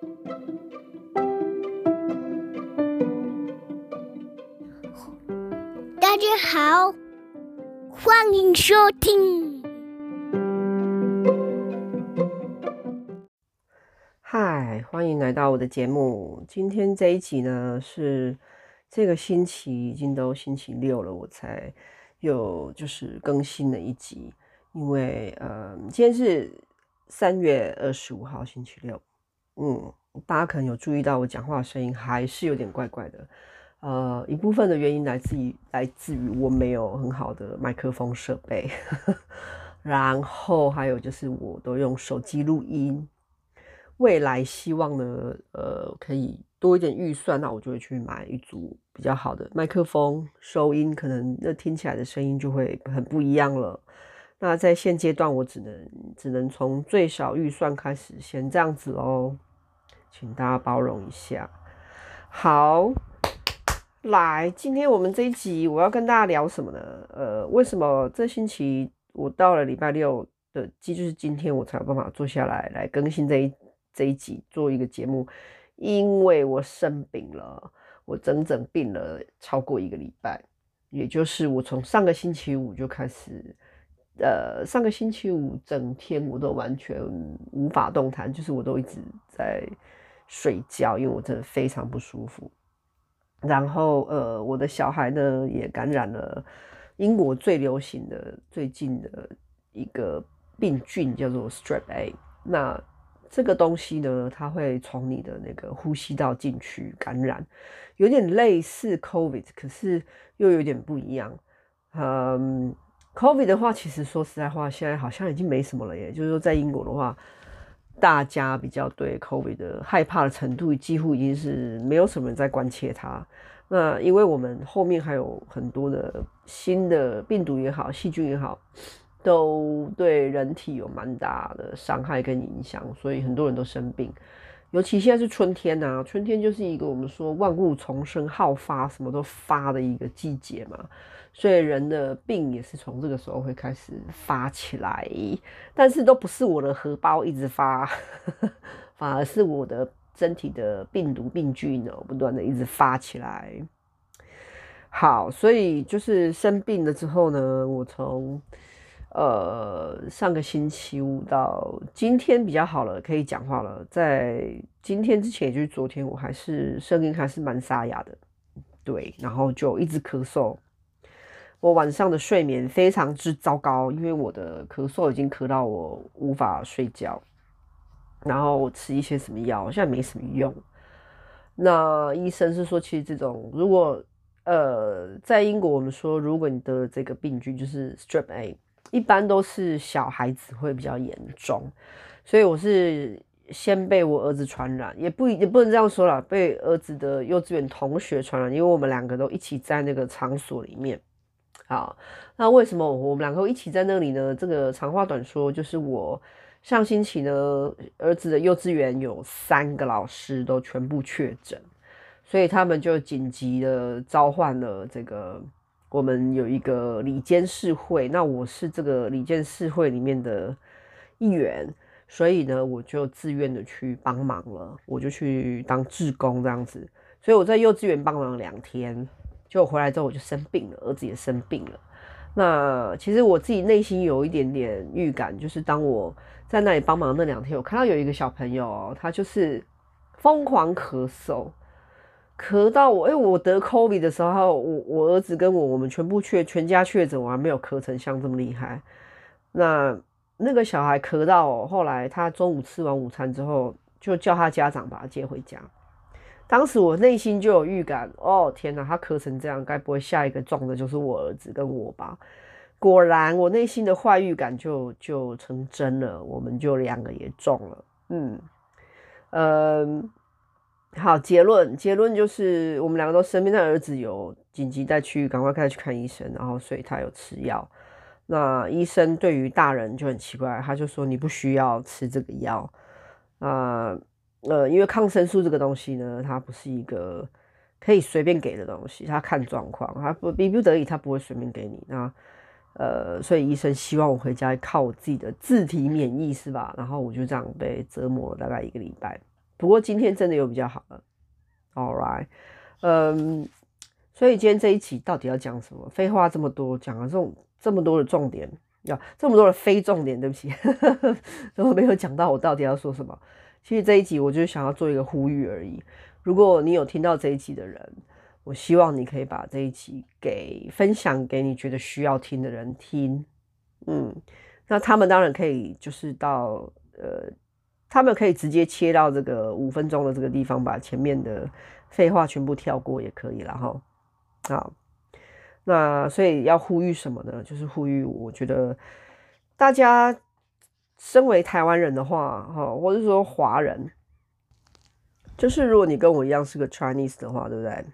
大家好，欢迎收听。嗨，欢迎来到我的节目。今天这一集呢，是这个星期已经都星期六了，我才又就是更新了一集。因为呃，今天是三月二十五号，星期六。嗯，大家可能有注意到我讲话的声音还是有点怪怪的。呃，一部分的原因来自于来自于我没有很好的麦克风设备，然后还有就是我都用手机录音。未来希望呢，呃，可以多一点预算，那我就会去买一组比较好的麦克风收音，可能那听起来的声音就会很不一样了。那在现阶段，我只能只能从最少预算开始，先这样子哦，请大家包容一下。好。来，今天我们这一集我要跟大家聊什么呢？呃，为什么这星期我到了礼拜六的，即就是今天我才有办法坐下来来更新这一这一集做一个节目？因为我生病了，我整整病了超过一个礼拜，也就是我从上个星期五就开始，呃，上个星期五整天我都完全无法动弹，就是我都一直在睡觉，因为我真的非常不舒服。然后，呃，我的小孩呢也感染了英国最流行的最近的一个病菌，叫做 Strep A。那这个东西呢，它会从你的那个呼吸道进去感染，有点类似 COVID，可是又有点不一样。嗯，COVID 的话，其实说实在话，现在好像已经没什么了耶。就是说，在英国的话。大家比较对 COVID 的害怕的程度，几乎已经是没有什么人在关切它。那因为我们后面还有很多的新的病毒也好，细菌也好，都对人体有蛮大的伤害跟影响，所以很多人都生病。尤其现在是春天啊，春天就是一个我们说万物重生、好发、什么都发的一个季节嘛。所以人的病也是从这个时候会开始发起来，但是都不是我的荷包一直发，反而是我的身体的病毒病菌呢，不断的一直发起来。好，所以就是生病了之后呢，我从呃上个星期五到今天比较好了，可以讲话了。在今天之前，也就是昨天，我还是声音还是蛮沙哑的，对，然后就一直咳嗽。我晚上的睡眠非常之糟糕，因为我的咳嗽已经咳到我无法睡觉，然后我吃一些什么药，现在没什么用。那医生是说，其实这种如果呃在英国，我们说如果你得这个病菌，就是 Strep A，一般都是小孩子会比较严重，所以我是先被我儿子传染，也不也不能这样说啦，被儿子的幼稚园同学传染，因为我们两个都一起在那个场所里面。好，那为什么我们两个一起在那里呢？这个长话短说，就是我上星期呢，儿子的幼稚园有三个老师都全部确诊，所以他们就紧急的召唤了这个我们有一个理监事会，那我是这个理监事会里面的一员，所以呢，我就自愿的去帮忙了，我就去当志工这样子，所以我在幼稚园帮忙两天。就回来之后我就生病了，儿子也生病了。那其实我自己内心有一点点预感，就是当我在那里帮忙那两天，我看到有一个小朋友，他就是疯狂咳嗽，咳到我，哎，我得 COVID 的时候，我我儿子跟我我们全部确全家确诊，我还没有咳成像这么厉害。那那个小孩咳到后来，他中午吃完午餐之后，就叫他家长把他接回家。当时我内心就有预感，哦天哪，他咳成这样，该不会下一个中的就是我儿子跟我吧？果然，我内心的坏预感就就成真了，我们就两个也中了。嗯，嗯，好，结论结论就是我们两个都生病，但儿子有紧急带去，赶快带去看医生，然后所以他有吃药。那医生对于大人就很奇怪，他就说你不需要吃这个药啊。呃呃，因为抗生素这个东西呢，它不是一个可以随便给的东西，它看状况，它不逼不得已，它不会随便给你。那呃，所以医生希望我回家靠我自己的自体免疫，是吧？然后我就这样被折磨了大概一个礼拜。不过今天真的有比较好了。All right，嗯，所以今天这一集到底要讲什么？废话这么多，讲了这种这么多的重点，要这么多的非重点，对不起，然后没有讲到我到底要说什么。其实这一集我就想要做一个呼吁而已。如果你有听到这一集的人，我希望你可以把这一集给分享给你觉得需要听的人听。嗯，那他们当然可以，就是到呃，他们可以直接切到这个五分钟的这个地方，把前面的废话全部跳过也可以了哈。好，那所以要呼吁什么呢？就是呼吁，我觉得大家身为台湾人的话，哈，或者说华人，就是如果你跟我一样是个 Chinese 的话，对不对？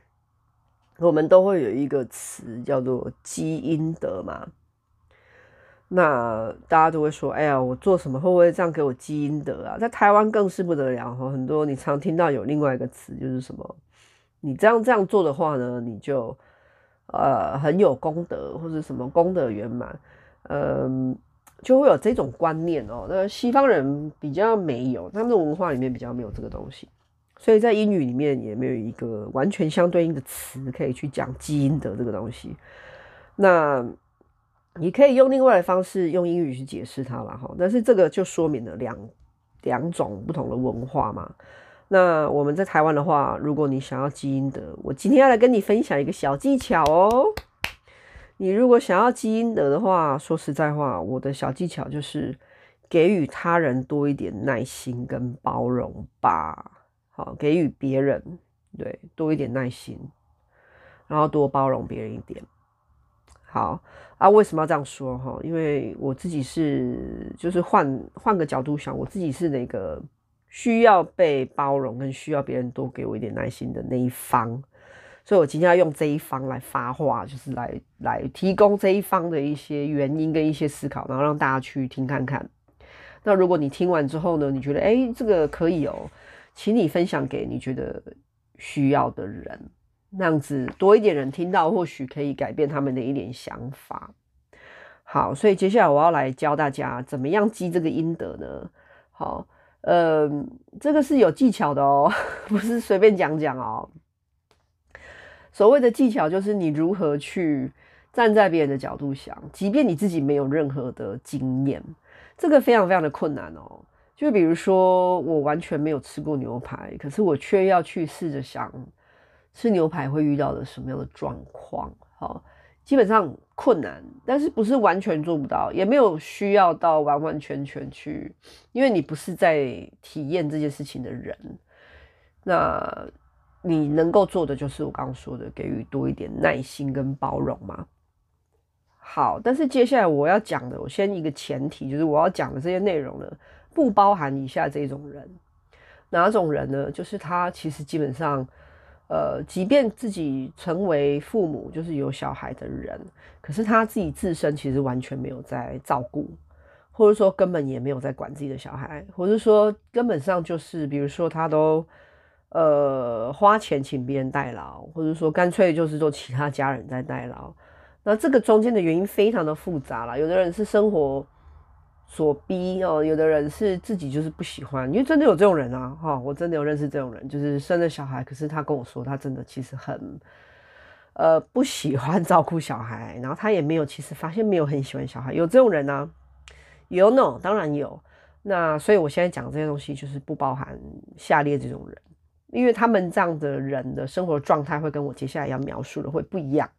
我们都会有一个词叫做基因德嘛。那大家都会说：“哎呀，我做什么会不会这样给我积阴德啊？”在台湾更是不得了哈，很多你常听到有另外一个词，就是什么，你这样这样做的话呢，你就呃很有功德，或者什么功德圆满，嗯，就会有这种观念哦。那西方人比较没有，他们的文化里面比较没有这个东西，所以在英语里面也没有一个完全相对应的词可以去讲积阴德这个东西。那。你可以用另外的方式用英语去解释它了哈，但是这个就说明了两两种不同的文化嘛。那我们在台湾的话，如果你想要积阴德，我今天要来跟你分享一个小技巧哦。你如果想要积阴德的话，说实在话，我的小技巧就是给予他人多一点耐心跟包容吧。好，给予别人对多一点耐心，然后多包容别人一点。好啊，为什么要这样说哈？因为我自己是，就是换换个角度想，我自己是那个需要被包容跟需要别人多给我一点耐心的那一方，所以我今天要用这一方来发话，就是来来提供这一方的一些原因跟一些思考，然后让大家去听看看。那如果你听完之后呢，你觉得诶，这个可以哦，请你分享给你觉得需要的人。那样子多一点人听到，或许可以改变他们的一点想法。好，所以接下来我要来教大家怎么样积这个阴德呢？好，呃，这个是有技巧的哦，不是随便讲讲哦。所谓的技巧就是你如何去站在别人的角度想，即便你自己没有任何的经验，这个非常非常的困难哦。就比如说，我完全没有吃过牛排，可是我却要去试着想。吃牛排会遇到的什么样的状况？好，基本上困难，但是不是完全做不到，也没有需要到完完全全去，因为你不是在体验这件事情的人。那你能够做的就是我刚刚说的，给予多一点耐心跟包容嘛。好，但是接下来我要讲的，我先一个前提，就是我要讲的这些内容呢，不包含以下这种人。哪种人呢？就是他其实基本上。呃，即便自己成为父母，就是有小孩的人，可是他自己自身其实完全没有在照顾，或者说根本也没有在管自己的小孩，或者说根本上就是，比如说他都呃花钱请别人代劳，或者说干脆就是做其他家人在代劳。那这个中间的原因非常的复杂啦，有的人是生活。所逼哦，有的人是自己就是不喜欢，因为真的有这种人啊，哈，我真的有认识这种人，就是生了小孩，可是他跟我说，他真的其实很，呃，不喜欢照顾小孩，然后他也没有，其实发现没有很喜欢小孩，有这种人呢、啊，有呢，当然有，那所以我现在讲这些东西就是不包含下列这种人，因为他们这样的人的生活状态会跟我接下来要描述的会不一样，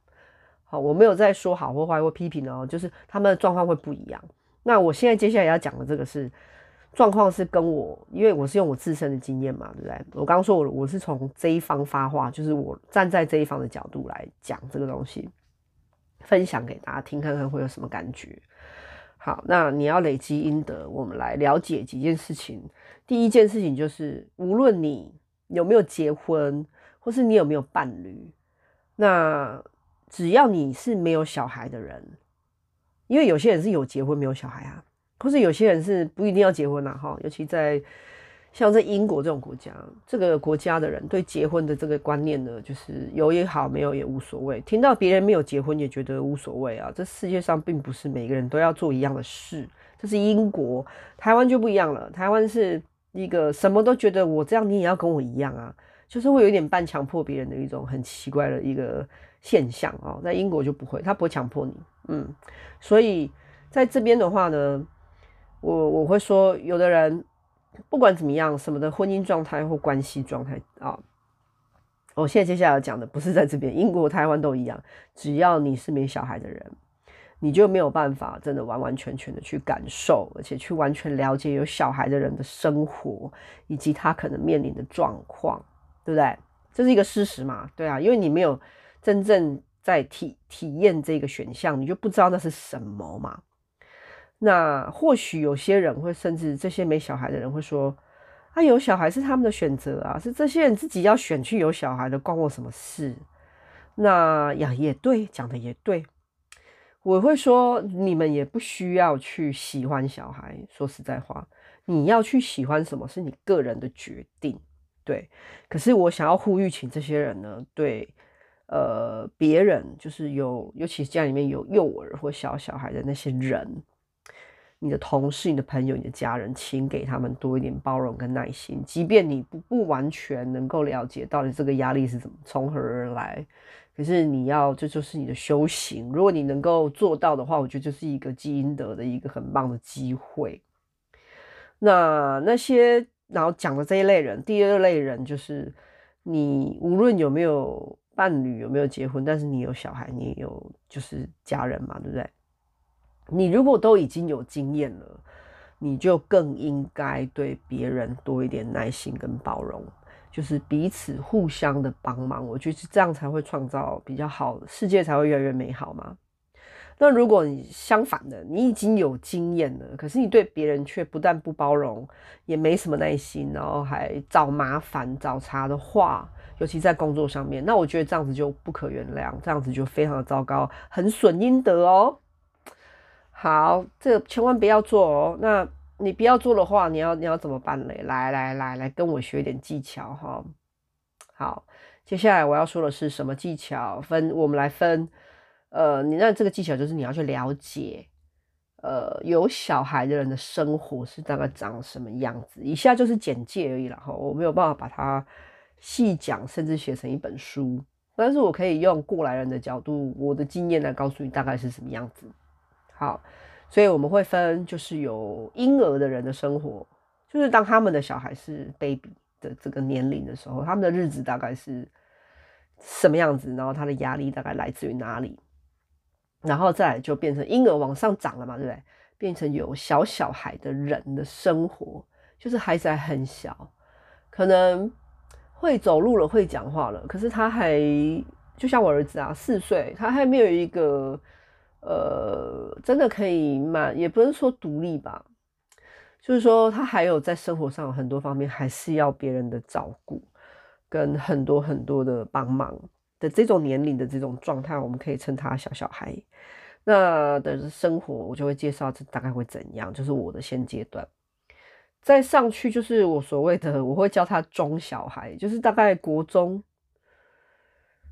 好，我没有在说好或坏或批评哦，就是他们的状况会不一样。那我现在接下来要讲的这个是状况，是跟我，因为我是用我自身的经验嘛，对不对？我刚刚说我我是从这一方发话，就是我站在这一方的角度来讲这个东西，分享给大家听，看看会有什么感觉。好，那你要累积阴德，我们来了解几件事情。第一件事情就是，无论你有没有结婚，或是你有没有伴侣，那只要你是没有小孩的人。因为有些人是有结婚没有小孩啊，或是有些人是不一定要结婚啊，哈，尤其在像在英国这种国家，这个国家的人对结婚的这个观念呢，就是有也好，没有也无所谓。听到别人没有结婚也觉得无所谓啊，这世界上并不是每个人都要做一样的事，这是英国，台湾就不一样了。台湾是一个什么都觉得我这样你也要跟我一样啊，就是会有点半强迫别人的一种很奇怪的一个现象哦。在英国就不会，他不会强迫你，嗯，所以在这边的话呢，我我会说，有的人不管怎么样，什么的婚姻状态或关系状态啊，我现在接下来要讲的不是在这边，英国、台湾都一样，只要你是没小孩的人。你就没有办法真的完完全全的去感受，而且去完全了解有小孩的人的生活，以及他可能面临的状况，对不对？这是一个事实嘛？对啊，因为你没有真正在体体验这个选项，你就不知道那是什么嘛。那或许有些人会，甚至这些没小孩的人会说：“啊，有小孩是他们的选择啊，是这些人自己要选去有小孩的，关我什么事？”那呀，也对，讲的也对。我会说，你们也不需要去喜欢小孩。说实在话，你要去喜欢什么是你个人的决定，对。可是我想要呼吁，请这些人呢，对，呃，别人就是有，尤其是家里面有幼儿或小小孩的那些人，你的同事、你的朋友、你的家人，请给他们多一点包容跟耐心。即便你不不完全能够了解到底这个压力是怎么从何而来。可是你要，这就是你的修行。如果你能够做到的话，我觉得就是一个积阴德的一个很棒的机会。那那些然后讲的这一类人，第二类人就是你无论有没有伴侣，有没有结婚，但是你有小孩，你也有就是家人嘛，对不对？你如果都已经有经验了，你就更应该对别人多一点耐心跟包容。就是彼此互相的帮忙，我觉得这样才会创造比较好世界，才会越来越美好嘛。那如果你相反的，你已经有经验了，可是你对别人却不但不包容，也没什么耐心，然后还找麻烦找茬的话，尤其在工作上面，那我觉得这样子就不可原谅，这样子就非常的糟糕，很损阴德哦。好，这个千万不要做哦。那。你不要做的话，你要你要怎么办嘞？来来来来，跟我学一点技巧哈。好，接下来我要说的是什么技巧？分我们来分，呃，你那这个技巧就是你要去了解，呃，有小孩的人的生活是大概长什么样子。以下就是简介而已啦哈，我没有办法把它细讲，甚至写成一本书，但是我可以用过来人的角度，我的经验来告诉你大概是什么样子。好。所以我们会分，就是有婴儿的人的生活，就是当他们的小孩是 baby 的这个年龄的时候，他们的日子大概是什么样子，然后他的压力大概来自于哪里，然后再来就变成婴儿往上长了嘛，对不对？变成有小小孩的人的生活，就是孩子还很小，可能会走路了，会讲话了，可是他还就像我儿子啊，四岁，他还没有一个。呃，真的可以满，也不能说独立吧，就是说他还有在生活上很多方面还是要别人的照顾，跟很多很多的帮忙的这种年龄的这种状态，我们可以称他小小孩。那的生活我就会介绍这大概会怎样，就是我的现阶段。再上去就是我所谓的，我会叫他中小孩，就是大概国中、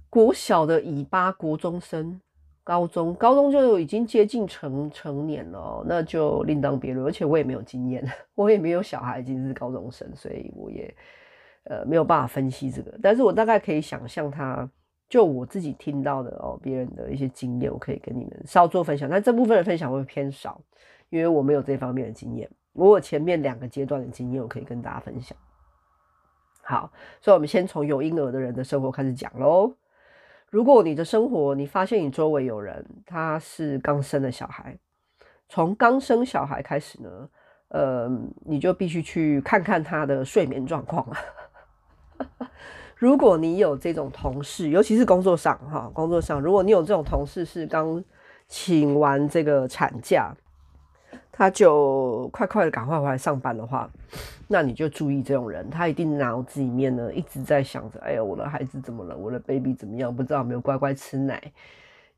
国小的尾巴，国中生。高中，高中就已经接近成成年了，那就另当别论。而且我也没有经验，我也没有小孩已经是高中生，所以我也呃没有办法分析这个。但是我大概可以想象他，就我自己听到的哦，别人的一些经验，我可以跟你们稍作分享。但这部分的分享会偏少，因为我没有这方面的经验。我有前面两个阶段的经验，我可以跟大家分享。好，所以我们先从有婴儿的人的生活开始讲喽。如果你的生活，你发现你周围有人他是刚生的小孩，从刚生小孩开始呢，呃，你就必须去看看他的睡眠状况。如果你有这种同事，尤其是工作上哈，工作上，如果你有这种同事是刚请完这个产假。他就快快的赶快回来上班的话，那你就注意这种人，他一定脑子里面呢一直在想着，哎呀，我的孩子怎么了？我的 baby 怎么样？不知道没有乖乖吃奶，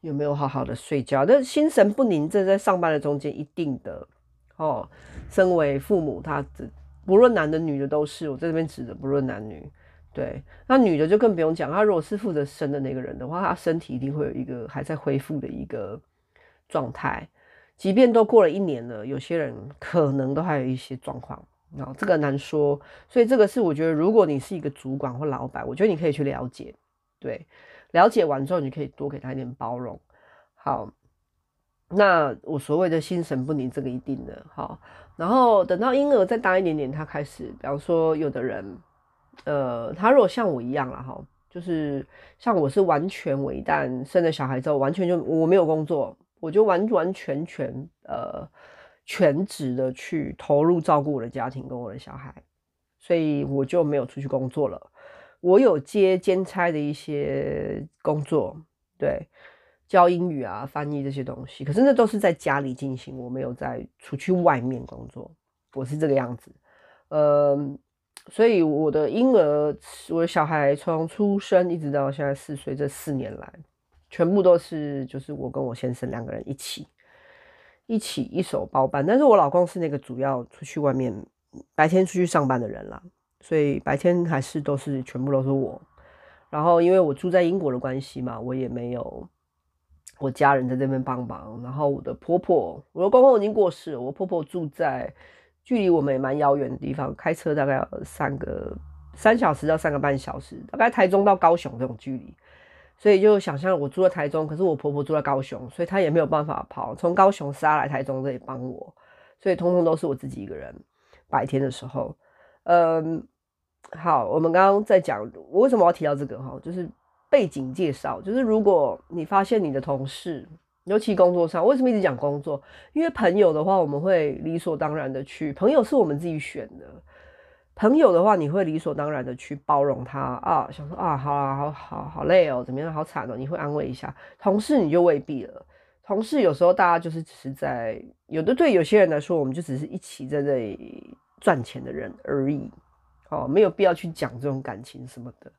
有没有好好的睡觉？但心神不宁，这在上班的中间一定的哦。身为父母，他不论男的女的都是，我在这边指的不论男女。对，那女的就更不用讲，她如果是负责生的那个人的话，她身体一定会有一个还在恢复的一个状态。即便都过了一年了，有些人可能都还有一些状况，哦，这个难说，所以这个是我觉得，如果你是一个主管或老板，我觉得你可以去了解，对，了解完之后，你可以多给他一点包容。好，那我所谓的心神不宁，这个一定的。好，然后等到婴儿再大一点点，他开始，比方说，有的人，呃，他如果像我一样了哈，就是像我是完全我一旦生了小孩之后，完全就我没有工作，我就完完全全呃。全职的去投入照顾我的家庭跟我的小孩，所以我就没有出去工作了。我有接兼差的一些工作，对，教英语啊、翻译这些东西，可是那都是在家里进行，我没有再出去外面工作。我是这个样子，嗯，所以我的婴儿，我的小孩从出生一直到现在四岁，这四年来，全部都是就是我跟我先生两个人一起。一起一手包办，但是我老公是那个主要出去外面白天出去上班的人啦，所以白天还是都是全部都是我。然后因为我住在英国的关系嘛，我也没有我家人在这边帮忙。然后我的婆婆，我的公公已经过世了，我婆婆住在距离我们也蛮遥远的地方，开车大概要三个三小时到三个半小时，大概台中到高雄这种距离。所以就想象我住在台中，可是我婆婆住在高雄，所以她也没有办法跑从高雄杀来台中这里帮我，所以通通都是我自己一个人。白天的时候，嗯，好，我们刚刚在讲我为什么要提到这个哈，就是背景介绍，就是如果你发现你的同事，尤其工作上，为什么一直讲工作？因为朋友的话，我们会理所当然的去，朋友是我们自己选的。朋友的话，你会理所当然的去包容他啊，想说啊，好啊，好好好累哦，怎么样，好惨哦，你会安慰一下。同事你就未必了，同事有时候大家就是只是在有的对有些人来说，我们就只是一起在这里赚钱的人而已，哦，没有必要去讲这种感情什么的。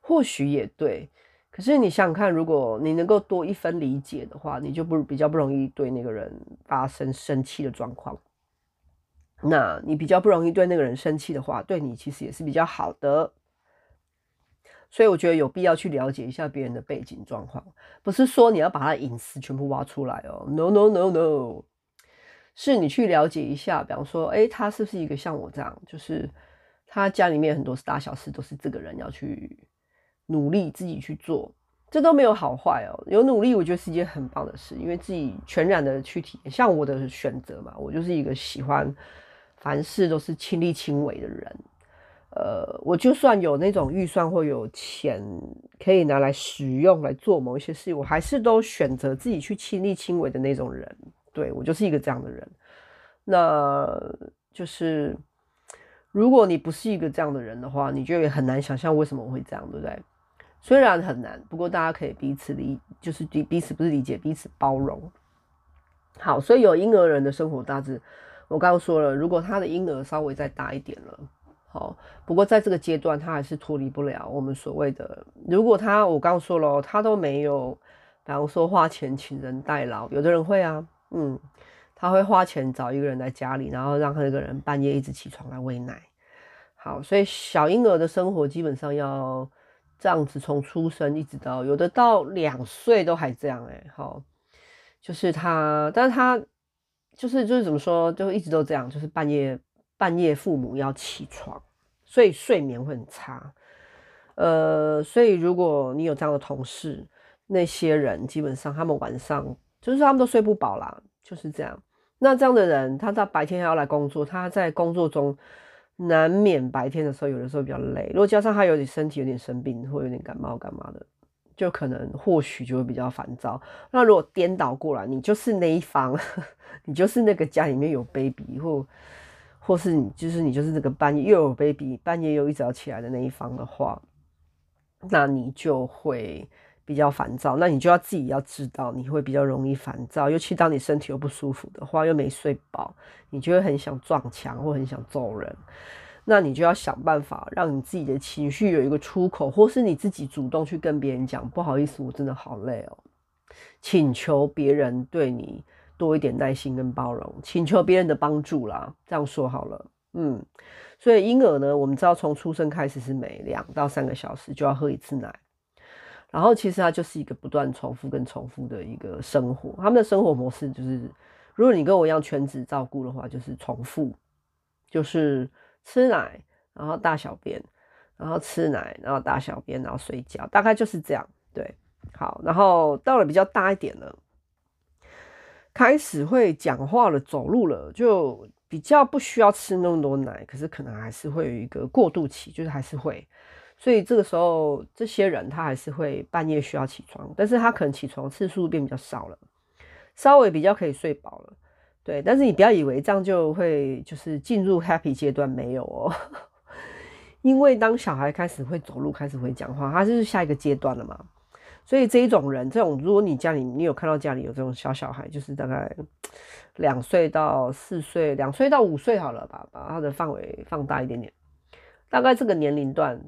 或许也对，可是你想想看，如果你能够多一分理解的话，你就不比较不容易对那个人发生生气的状况。那你比较不容易对那个人生气的话，对你其实也是比较好的。所以我觉得有必要去了解一下别人的背景状况，不是说你要把他隐私全部挖出来哦。No no no no，是你去了解一下，比方说，诶，他是不是一个像我这样，就是他家里面很多大小事都是这个人要去努力自己去做，这都没有好坏哦。有努力，我觉得是一件很棒的事，因为自己全然的去体验。像我的选择嘛，我就是一个喜欢。凡事都是亲力亲为的人，呃，我就算有那种预算或有钱可以拿来使用来做某一些事，我还是都选择自己去亲力亲为的那种人。对，我就是一个这样的人。那就是如果你不是一个这样的人的话，你就也很难想象为什么我会这样，对不对？虽然很难，不过大家可以彼此理，就是彼彼此不是理解，彼此包容。好，所以有婴儿人的生活大致。我刚刚说了，如果他的婴儿稍微再大一点了，好，不过在这个阶段，他还是脱离不了我们所谓的。如果他，我刚刚说了，他都没有，比方说花钱请人代劳，有的人会啊，嗯，他会花钱找一个人来家里，然后让那个人半夜一直起床来喂奶。好，所以小婴儿的生活基本上要这样子，从出生一直到有的到两岁都还这样，哎，好，就是他，但是他。就是就是怎么说，就一直都这样，就是半夜半夜父母要起床，所以睡眠会很差。呃，所以如果你有这样的同事，那些人基本上他们晚上就是他们都睡不饱啦，就是这样。那这样的人，他在白天还要来工作，他在工作中难免白天的时候有的时候比较累。如果加上他有点身体有点生病或有点感冒干嘛的。就可能或许就会比较烦躁。那如果颠倒过来，你就是那一方，你就是那个家里面有 baby，或或是你就是你就是那个半夜又有 baby，半夜又一直要起来的那一方的话，那你就会比较烦躁。那你就要自己要知道，你会比较容易烦躁，尤其当你身体又不舒服的话，又没睡饱，你就会很想撞墙或很想揍人。那你就要想办法让你自己的情绪有一个出口，或是你自己主动去跟别人讲，不好意思，我真的好累哦，请求别人对你多一点耐心跟包容，请求别人的帮助啦。这样说好了，嗯，所以婴儿呢，我们知道从出生开始是每两到三个小时就要喝一次奶，然后其实它就是一个不断重复跟重复的一个生活，他们的生活模式就是，如果你跟我一样全职照顾的话，就是重复。就是吃奶，然后大小便，然后吃奶，然后大小便，然后睡觉，大概就是这样。对，好，然后到了比较大一点了，开始会讲话了，走路了，就比较不需要吃那么多奶，可是可能还是会有一个过渡期，就是还是会。所以这个时候，这些人他还是会半夜需要起床，但是他可能起床次数变比较少了，稍微比较可以睡饱了。对，但是你不要以为这样就会就是进入 happy 阶段，没有哦。因为当小孩开始会走路，开始会讲话，他就是下一个阶段了嘛。所以这一种人，这种如果你家里你有看到家里有这种小小孩，就是大概两岁到四岁，两岁到五岁好了吧，把他的范围放大一点点，大概这个年龄段，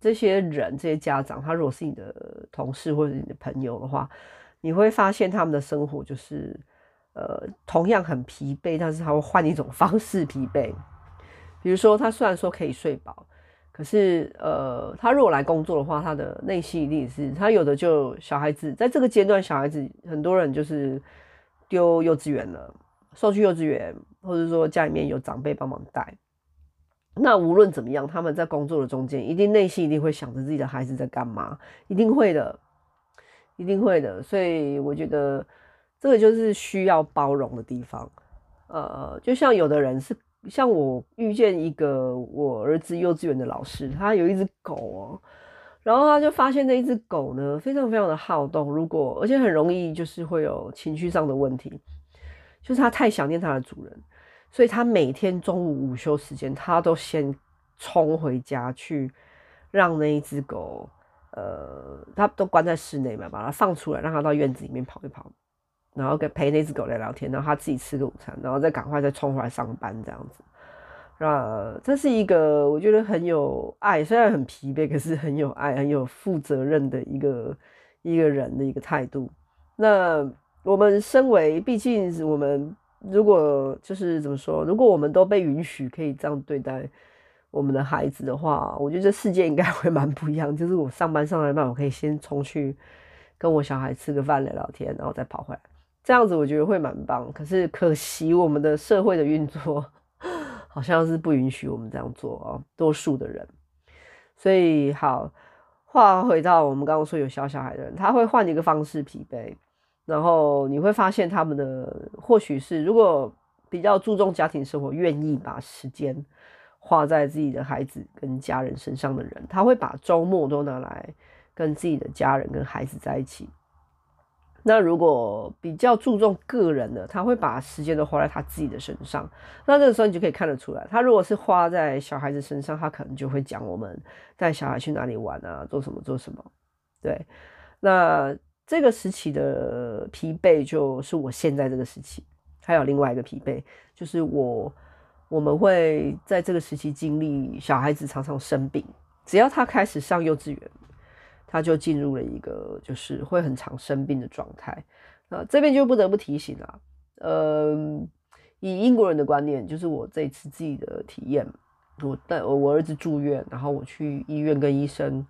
这些人这些家长，他如果是你的同事或者你的朋友的话，你会发现他们的生活就是。呃，同样很疲惫，但是他会换一种方式疲惫。比如说，他虽然说可以睡饱，可是呃，他如果来工作的话，他的内心一定是他有的就小孩子，在这个阶段，小孩子很多人就是丢幼稚园了，送去幼稚园，或者说家里面有长辈帮忙带。那无论怎么样，他们在工作的中间，一定内心一定会想着自己的孩子在干嘛，一定会的，一定会的。所以我觉得。这个就是需要包容的地方，呃，就像有的人是像我遇见一个我儿子幼稚园的老师，他有一只狗哦，然后他就发现那一只狗呢，非常非常的好动，如果而且很容易就是会有情绪上的问题，就是他太想念他的主人，所以他每天中午午休时间，他都先冲回家去让那一只狗，呃，他都关在室内嘛，把它放出来，让它到院子里面跑一跑。然后跟陪那只狗聊聊天，然后他自己吃个午餐，然后再赶快再冲回来上班这样子。啊，这是一个我觉得很有爱，虽然很疲惫，可是很有爱、很有负责任的一个一个人的一个态度。那我们身为，毕竟是我们如果就是怎么说，如果我们都被允许可以这样对待我们的孩子的话，我觉得这世界应该 会蛮不一样。就是我上班上来那我可以先冲去跟我小孩吃个饭聊聊天，然后再跑回来。这样子我觉得会蛮棒，可是可惜我们的社会的运作 好像是不允许我们这样做哦，多数的人。所以好，话回到我们刚刚说有小小孩的人，他会换一个方式疲惫，然后你会发现他们的或许是如果比较注重家庭生活，愿意把时间花在自己的孩子跟家人身上的人，他会把周末都拿来跟自己的家人跟孩子在一起。那如果比较注重个人的，他会把时间都花在他自己的身上。那这个时候你就可以看得出来，他如果是花在小孩子身上，他可能就会讲我们带小孩去哪里玩啊，做什么做什么。对，那这个时期的疲惫就是我现在这个时期。还有另外一个疲惫，就是我我们会在这个时期经历小孩子常常生病，只要他开始上幼稚园。他就进入了一个就是会很常生病的状态，那这边就不得不提醒了，呃，以英国人的观念，就是我这次自己的体验，我带我儿子住院，然后我去医院跟医生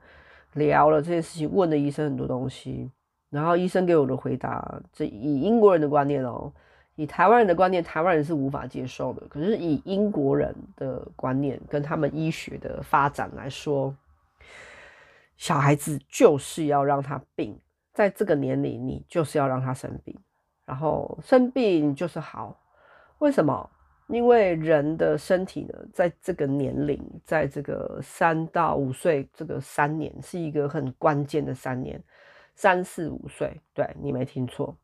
聊了这件事情，问了医生很多东西，然后医生给我的回答，这以英国人的观念哦，以台湾人的观念，台湾人是无法接受的，可是以英国人的观念跟他们医学的发展来说。小孩子就是要让他病，在这个年龄，你就是要让他生病，然后生病就是好。为什么？因为人的身体呢，在这个年龄，在这个三到五岁这个三年，是一个很关键的三年。三四五岁，对，你没听错，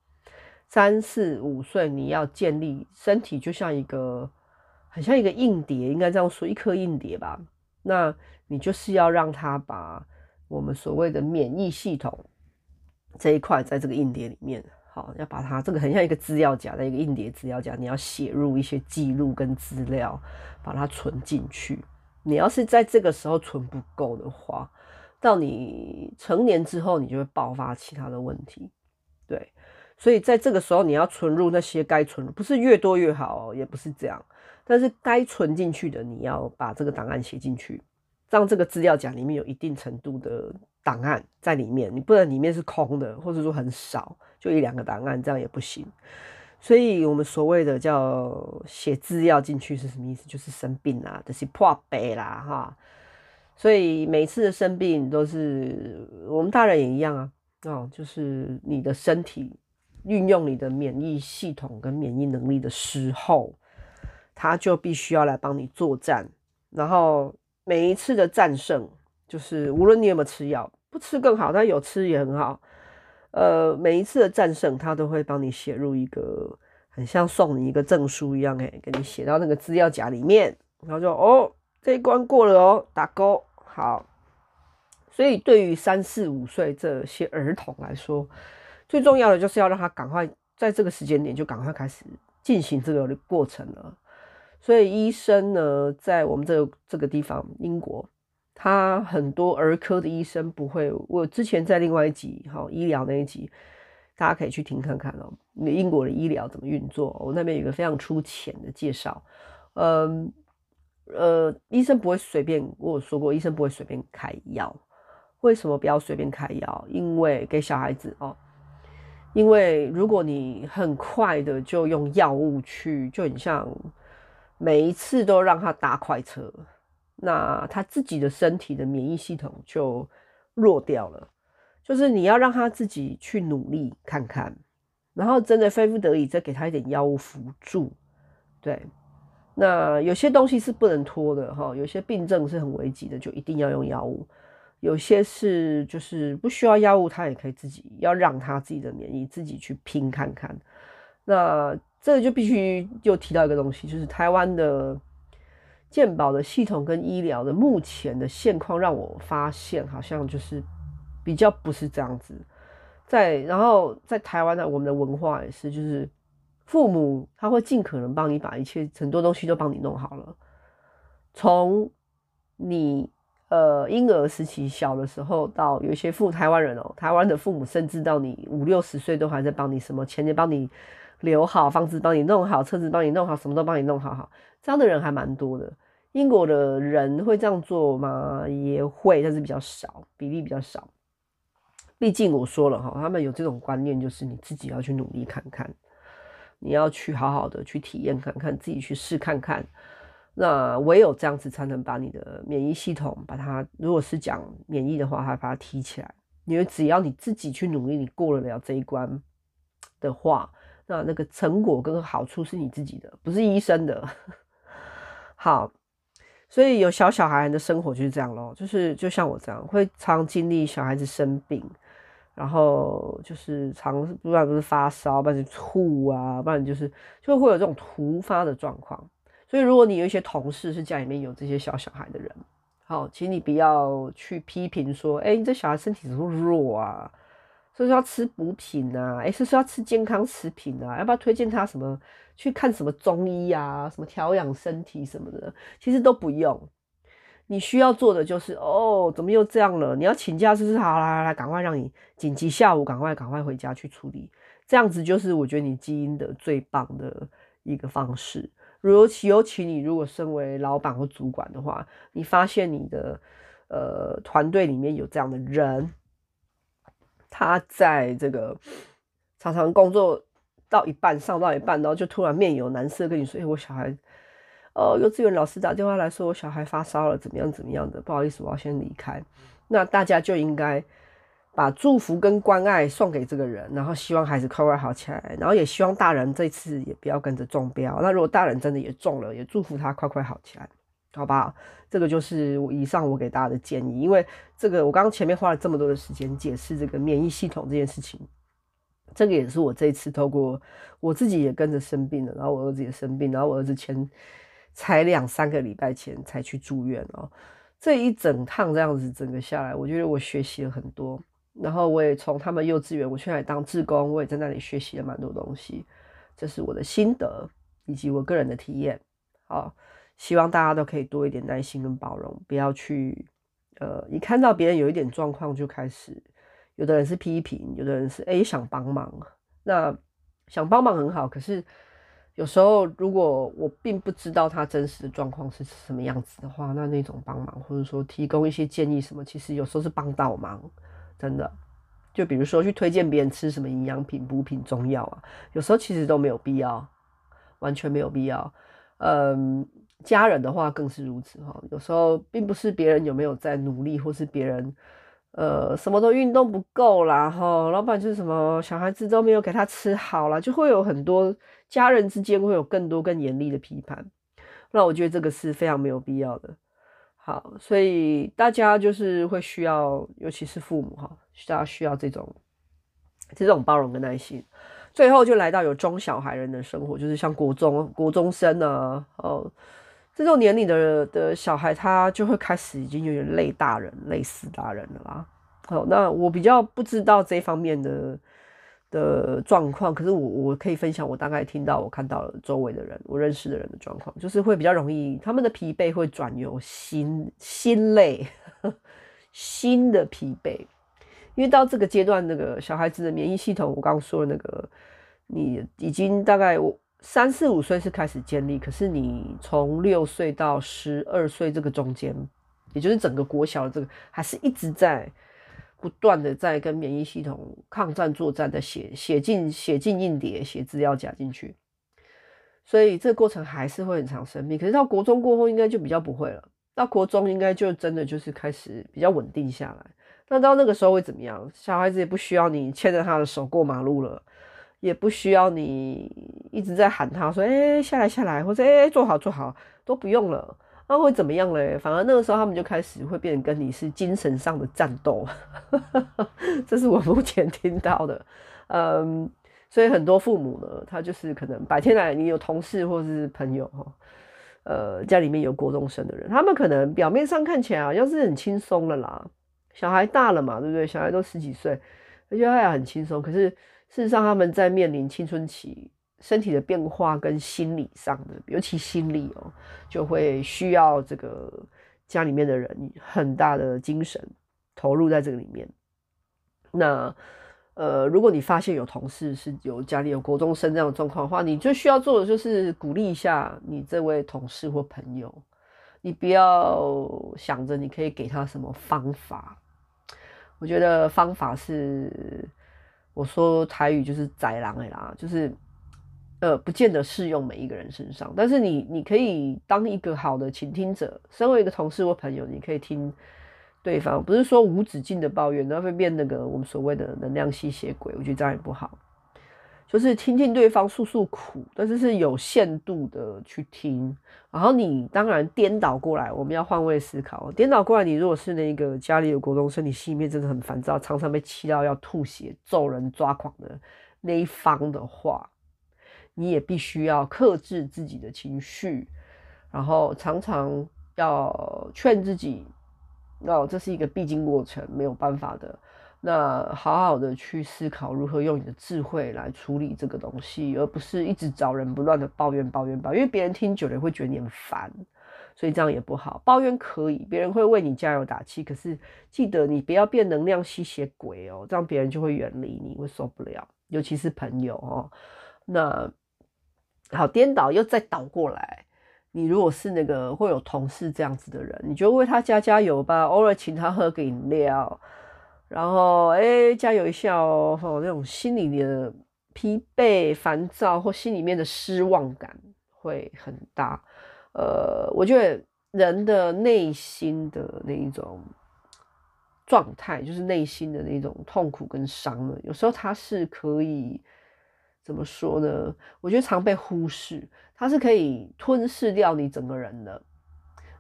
三四五岁你要建立身体，就像一个很像一个硬碟，应该这样说，一颗硬碟吧。那你就是要让他把。我们所谓的免疫系统这一块，在这个硬碟里面，好，要把它这个很像一个资料夹的一个硬碟资料夹，你要写入一些记录跟资料，把它存进去。你要是在这个时候存不够的话，到你成年之后，你就会爆发其他的问题。对，所以在这个时候，你要存入那些该存入，不是越多越好，也不是这样，但是该存进去的，你要把这个档案写进去。让这个资料夹里面有一定程度的档案在里面，你不能里面是空的，或者说很少，就一两个档案，这样也不行。所以我们所谓的叫写资料进去是什么意思？就是生病啦，就是破病啦，哈。所以每次的生病都是我们大人也一样啊，哦，就是你的身体运用你的免疫系统跟免疫能力的时候，他就必须要来帮你作战。然后每一次的战胜，就是无论你有没有吃药，不吃更好，但有吃也很好。呃，每一次的战胜，他都会帮你写入一个很像送你一个证书一样，哎，给你写到那个资料夹里面，然后就哦。这一关过了哦，打勾。好，所以对于三四五岁这些儿童来说，最重要的就是要让他赶快在这个时间点就赶快开始进行这个过程了。所以医生呢，在我们这个这个地方，英国，他很多儿科的医生不会。我之前在另外一集，哈，医疗那一集，大家可以去听看看哦。英国的医疗怎么运作？我那边有一个非常粗浅的介绍，嗯。呃，医生不会随便，我说过，医生不会随便开药。为什么不要随便开药？因为给小孩子哦，因为如果你很快的就用药物去，就很像每一次都让他搭快车，那他自己的身体的免疫系统就弱掉了。就是你要让他自己去努力看看，然后真的非不得已再给他一点药物辅助，对。那有些东西是不能拖的哈，有些病症是很危急的，就一定要用药物。有些是就是不需要药物，他也可以自己要让他自己的免疫自己去拼看看。那这就必须又提到一个东西，就是台湾的健保的系统跟医疗的目前的现况，让我发现好像就是比较不是这样子。在然后在台湾的我们的文化也是，就是。父母他会尽可能帮你把一切很多东西都帮你弄好了，从你呃婴儿时期小的时候到有一些父台湾人哦，台湾的父母甚至到你五六十岁都还在帮你什么钱也帮你留好，房子帮你弄好，车子帮你弄好，什么都帮你弄好好，这样的人还蛮多的。英国的人会这样做吗？也会，但是比较少，比例比较少。毕竟我说了哈，他们有这种观念，就是你自己要去努力看看。你要去好好的去体验看看，自己去试看看。那唯有这样子才能把你的免疫系统，把它，如果是讲免疫的话，还把它提起来。因为只要你自己去努力，你过得了这一关的话，那那个成果跟好处是你自己的，不是医生的。好，所以有小小孩的生活就是这样咯，就是就像我这样，会常经历小孩子生病。然后就是常，不然不是发烧，不然就吐啊，不然就是就会有这种突发的状况。所以如果你有一些同事是家里面有这些小小孩的人，好，请你不要去批评说，哎，你这小孩身体怎么弱啊？所以说要吃补品啊，哎，是说要吃健康食品啊，要不要推荐他什么去看什么中医啊，什么调养身体什么的，其实都不用。你需要做的就是哦，怎么又这样了？你要请假是不是？好，来来来，赶快让你紧急下午赶快赶快回家去处理，这样子就是我觉得你基因的最棒的一个方式。尤其尤其你如果身为老板或主管的话，你发现你的呃团队里面有这样的人，他在这个常常工作到一半上到一半，然后就突然面有难色跟你说：“哎，我小孩。”哦，幼稚园老师打电话来说，我小孩发烧了，怎么样怎么样的，不好意思，我要先离开。那大家就应该把祝福跟关爱送给这个人，然后希望孩子快快好起来，然后也希望大人这次也不要跟着中标。那如果大人真的也中了，也祝福他快快好起来，好吧？这个就是我以上我给大家的建议，因为这个我刚刚前面花了这么多的时间解释这个免疫系统这件事情，这个也是我这一次透过我自己也跟着生病了，然后我儿子也生病，然后我儿子前。才两三个礼拜前才去住院哦，这一整趟这样子整个下来，我觉得我学习了很多。然后我也从他们幼稚园，我去那里当志工，我也在那里学习了蛮多东西。这是我的心得以及我个人的体验。好，希望大家都可以多一点耐心跟包容，不要去呃，一看到别人有一点状况就开始，有的人是批评，有的人是诶想帮忙。那想帮忙很好，可是。有时候，如果我并不知道他真实的状况是什么样子的话，那那种帮忙或者说提供一些建议什么，其实有时候是帮倒忙，真的。就比如说去推荐别人吃什么营养品、补品、中药啊，有时候其实都没有必要，完全没有必要。嗯，家人的话更是如此哈。有时候并不是别人有没有在努力，或是别人呃什么都运动不够啦哈，老板就是什么小孩子都没有给他吃好啦，就会有很多家人之间会有更多更严厉的批判。那我觉得这个是非常没有必要的。好，所以大家就是会需要，尤其是父母哈，大家需要这种这种包容跟耐心。最后就来到有中小孩人的生活，就是像国中国中生啊，哦，这种年龄的的小孩，他就会开始已经有点累大人、累死大人了啦。好，那我比较不知道这方面的。的状况，可是我我可以分享，我大概听到我看到了周围的人，我认识的人的状况，就是会比较容易，他们的疲惫会转由心心累，心的疲惫，因为到这个阶段，那个小孩子的免疫系统，我刚刚说的那个，你已经大概三四五岁是开始建立，可是你从六岁到十二岁这个中间，也就是整个国小的这个，还是一直在。不断的在跟免疫系统抗战作战的写写进写进硬碟，写资料夹进去，所以这个过程还是会很长生命。可是到国中过后，应该就比较不会了。到国中应该就真的就是开始比较稳定下来。那到那个时候会怎么样？小孩子也不需要你牵着他的手过马路了，也不需要你一直在喊他说：“哎、下来下来，或者哎、坐好坐好，都不用了。”那会怎么样嘞？反而那个时候他们就开始会变成跟你是精神上的战斗，这是我目前听到的。嗯，所以很多父母呢，他就是可能白天来，你有同事或是朋友哈，呃，家里面有国中生的人，他们可能表面上看起来好像是很轻松了啦，小孩大了嘛，对不对？小孩都十几岁，而且他也很轻松。可是事实上，他们在面临青春期。身体的变化跟心理上的，尤其心理哦、就会需要这个家里面的人很大的精神投入在这个里面。那呃，如果你发现有同事是有家里有国中生这样的状况的话，你最需要做的就是鼓励一下你这位同事或朋友。你不要想着你可以给他什么方法，我觉得方法是我说台语就是“宰狼”的啦，就是。呃，不见得适用每一个人身上，但是你你可以当一个好的倾听者，身为一个同事或朋友，你可以听对方，不是说无止境的抱怨，那会变那个我们所谓的能量吸血鬼，我觉得这样也不好。就是听听对方诉诉苦，但是是有限度的去听。然后你当然颠倒过来，我们要换位思考。颠倒过来，你如果是那个家里有国中生，你心里面真的很烦躁，常常被气到要吐血、揍人、抓狂的那一方的话。你也必须要克制自己的情绪，然后常常要劝自己，哦，这是一个必经过程，没有办法的。那好好的去思考如何用你的智慧来处理这个东西，而不是一直找人不断的抱怨抱怨抱怨，因为别人听久了会觉得你很烦，所以这样也不好。抱怨可以，别人会为你加油打气，可是记得你不要变能量吸血鬼哦，这样别人就会远离你，会受不了，尤其是朋友哦。那。好，颠倒又再倒过来。你如果是那个会有同事这样子的人，你就为他加加油吧，偶尔请他喝个饮料，然后哎、加油一下哦。那种心里的疲惫、烦躁或心里面的失望感会很大。呃，我觉得人的内心的那一种状态，就是内心的那种痛苦跟伤呢，有时候他是可以。怎么说呢？我觉得常被忽视，它是可以吞噬掉你整个人的。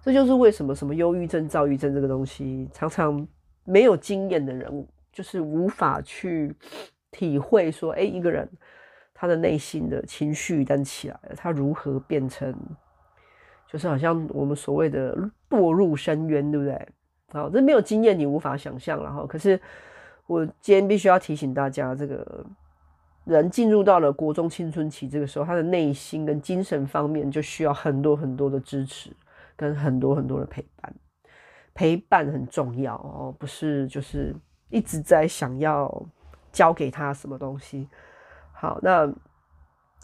这就是为什么什么忧郁症、躁郁症这个东西，常常没有经验的人，就是无法去体会说，哎，一个人他的内心的情绪一旦起来了，他如何变成，就是好像我们所谓的堕入深渊，对不对？好，这没有经验，你无法想象。然后，可是我今天必须要提醒大家，这个。人进入到了国中青春期，这个时候，他的内心跟精神方面就需要很多很多的支持，跟很多很多的陪伴。陪伴很重要哦，不是就是一直在想要教给他什么东西。好，那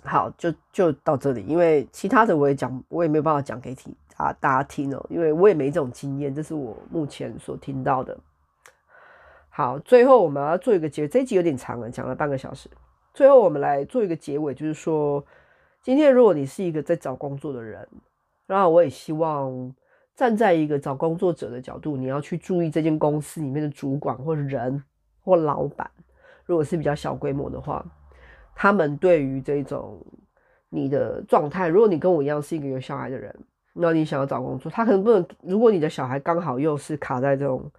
好，就就到这里，因为其他的我也讲，我也没有办法讲给听啊大家听哦，因为我也没这种经验，这是我目前所听到的。好，最后我们要做一个结，这一集有点长了，讲了半个小时。最后我们来做一个结尾，就是说，今天如果你是一个在找工作的人，那我也希望站在一个找工作者的角度，你要去注意这间公司里面的主管或人或老板，如果是比较小规模的话，他们对于这种你的状态，如果你跟我一样是一个有小孩的人。那你想要找工作，他可能不能。如果你的小孩刚好又是卡在这种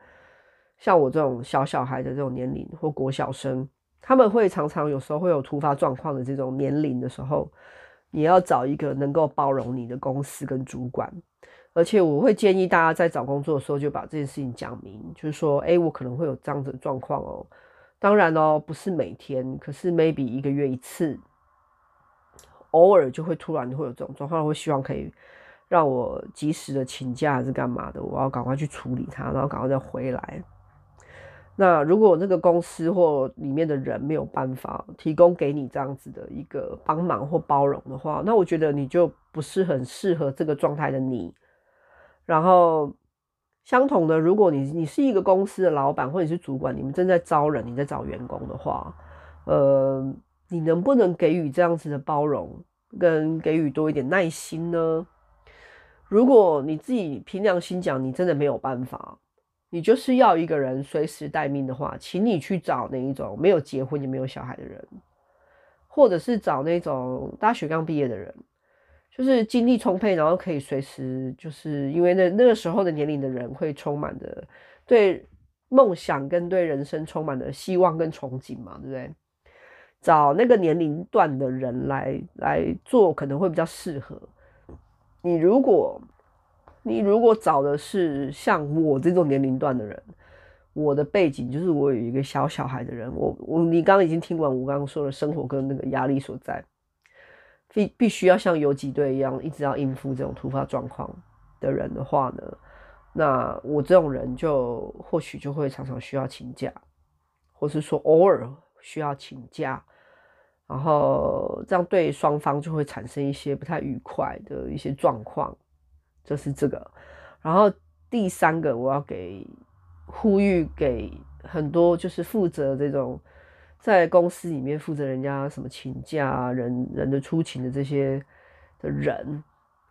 像我这种小小孩的这种年龄或国小生，他们会常常有时候会有突发状况的这种年龄的时候，你要找一个能够包容你的公司跟主管。而且我会建议大家在找工作的时候就把这件事情讲明，就是说，哎，我可能会有这样子的状况哦。当然哦，不是每天，可是 maybe 一个月一次，偶尔就会突然会有这种状况，会希望可以。让我及时的请假还是干嘛的？我要赶快去处理它，然后赶快再回来。那如果那个公司或里面的人没有办法提供给你这样子的一个帮忙或包容的话，那我觉得你就不是很适合这个状态的你。然后相同的，如果你你是一个公司的老板或者是主管，你们正在招人，你在找员工的话，呃，你能不能给予这样子的包容，跟给予多一点耐心呢？如果你自己凭良心讲，你真的没有办法，你就是要一个人随时待命的话，请你去找那一种没有结婚也没有小孩的人，或者是找那种大学刚毕业的人，就是精力充沛，然后可以随时，就是因为那那个时候的年龄的人会充满的对梦想跟对人生充满的希望跟憧憬嘛，对不对？找那个年龄段的人来来做，可能会比较适合。你如果，你如果找的是像我这种年龄段的人，我的背景就是我有一个小小孩的人，我我你刚刚已经听完我刚刚说的生活跟那个压力所在，必必须要像游击队一样，一直要应付这种突发状况的人的话呢，那我这种人就或许就会常常需要请假，或是说偶尔需要请假。然后这样对双方就会产生一些不太愉快的一些状况，就是这个。然后第三个，我要给呼吁给很多就是负责这种在公司里面负责人家什么请假啊人人的出勤的这些的人，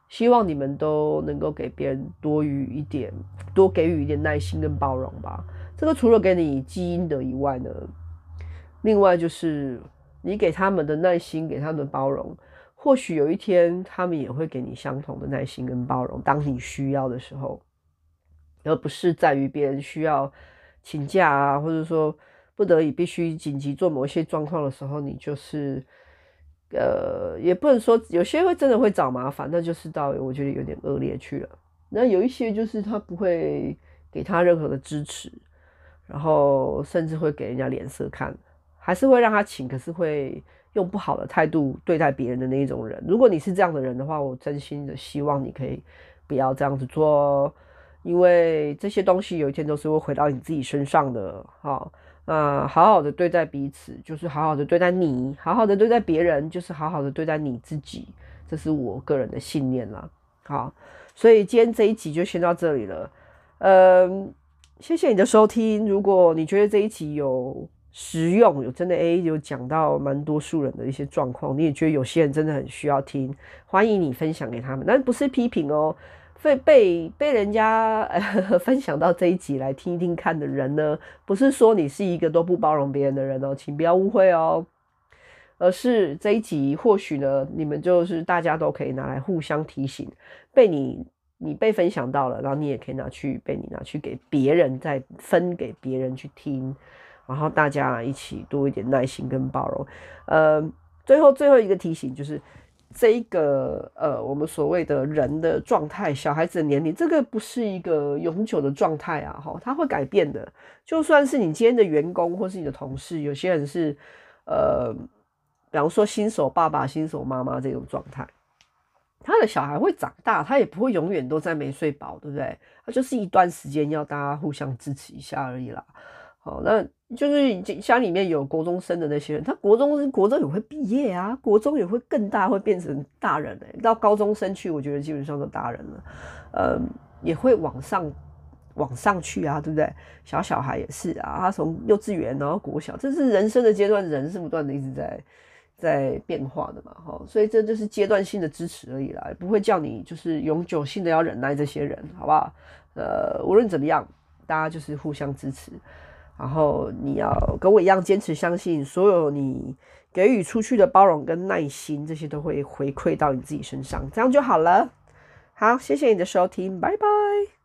希望你们都能够给别人多予一点，多给予一点耐心跟包容吧。这个除了给你积阴德以外呢，另外就是。你给他们的耐心，给他们的包容，或许有一天他们也会给你相同的耐心跟包容。当你需要的时候，而不是在于别人需要请假啊，或者说不得已必须紧急做某些状况的时候，你就是呃，也不能说有些会真的会找麻烦，那就是到我觉得有点恶劣去了。那有一些就是他不会给他任何的支持，然后甚至会给人家脸色看。还是会让他请，可是会用不好的态度对待别人的那一种人。如果你是这样的人的话，我真心的希望你可以不要这样子做，因为这些东西有一天都是会回到你自己身上的。好，那好好的对待彼此，就是好好的对待你；好好的对待别人，就是好好的对待你自己。这是我个人的信念啦。好，所以今天这一集就先到这里了。嗯，谢谢你的收听。如果你觉得这一集有实用，有真的 A 有讲到蛮多数人的一些状况，你也觉得有些人真的很需要听，欢迎你分享给他们，但不是批评哦。被被被人家呃分享到这一集来听一听看的人呢，不是说你是一个都不包容别人的人哦，请不要误会哦，而是这一集或许呢，你们就是大家都可以拿来互相提醒，被你你被分享到了，然后你也可以拿去被你拿去给别人再分给别人去听。然后大家一起多一点耐心跟包容。呃，最后最后一个提醒就是，这一个呃，我们所谓的人的状态，小孩子的年龄，这个不是一个永久的状态啊，哈，它会改变的。就算是你今天的员工或是你的同事，有些人是呃，比方说新手爸爸、新手妈妈这种状态，他的小孩会长大，他也不会永远都在没睡饱，对不对？他就是一段时间要大家互相支持一下而已啦。好，那就是家里面有国中生的那些人，他国中国中也会毕业啊，国中也会更大，会变成大人诶、欸。到高中生去，我觉得基本上都大人了，嗯，也会往上往上去啊，对不对？小小孩也是啊，他从幼稚园然后国小，这是人生的阶段，人是不断的一直在在变化的嘛，哈，所以这就是阶段性的支持而已啦，不会叫你就是永久性的要忍耐这些人，好不好？呃，无论怎么样，大家就是互相支持，然后你要跟我一样坚持相信，所有你给予出去的包容跟耐心，这些都会回馈到你自己身上，这样就好了。好，谢谢你的收听，拜拜。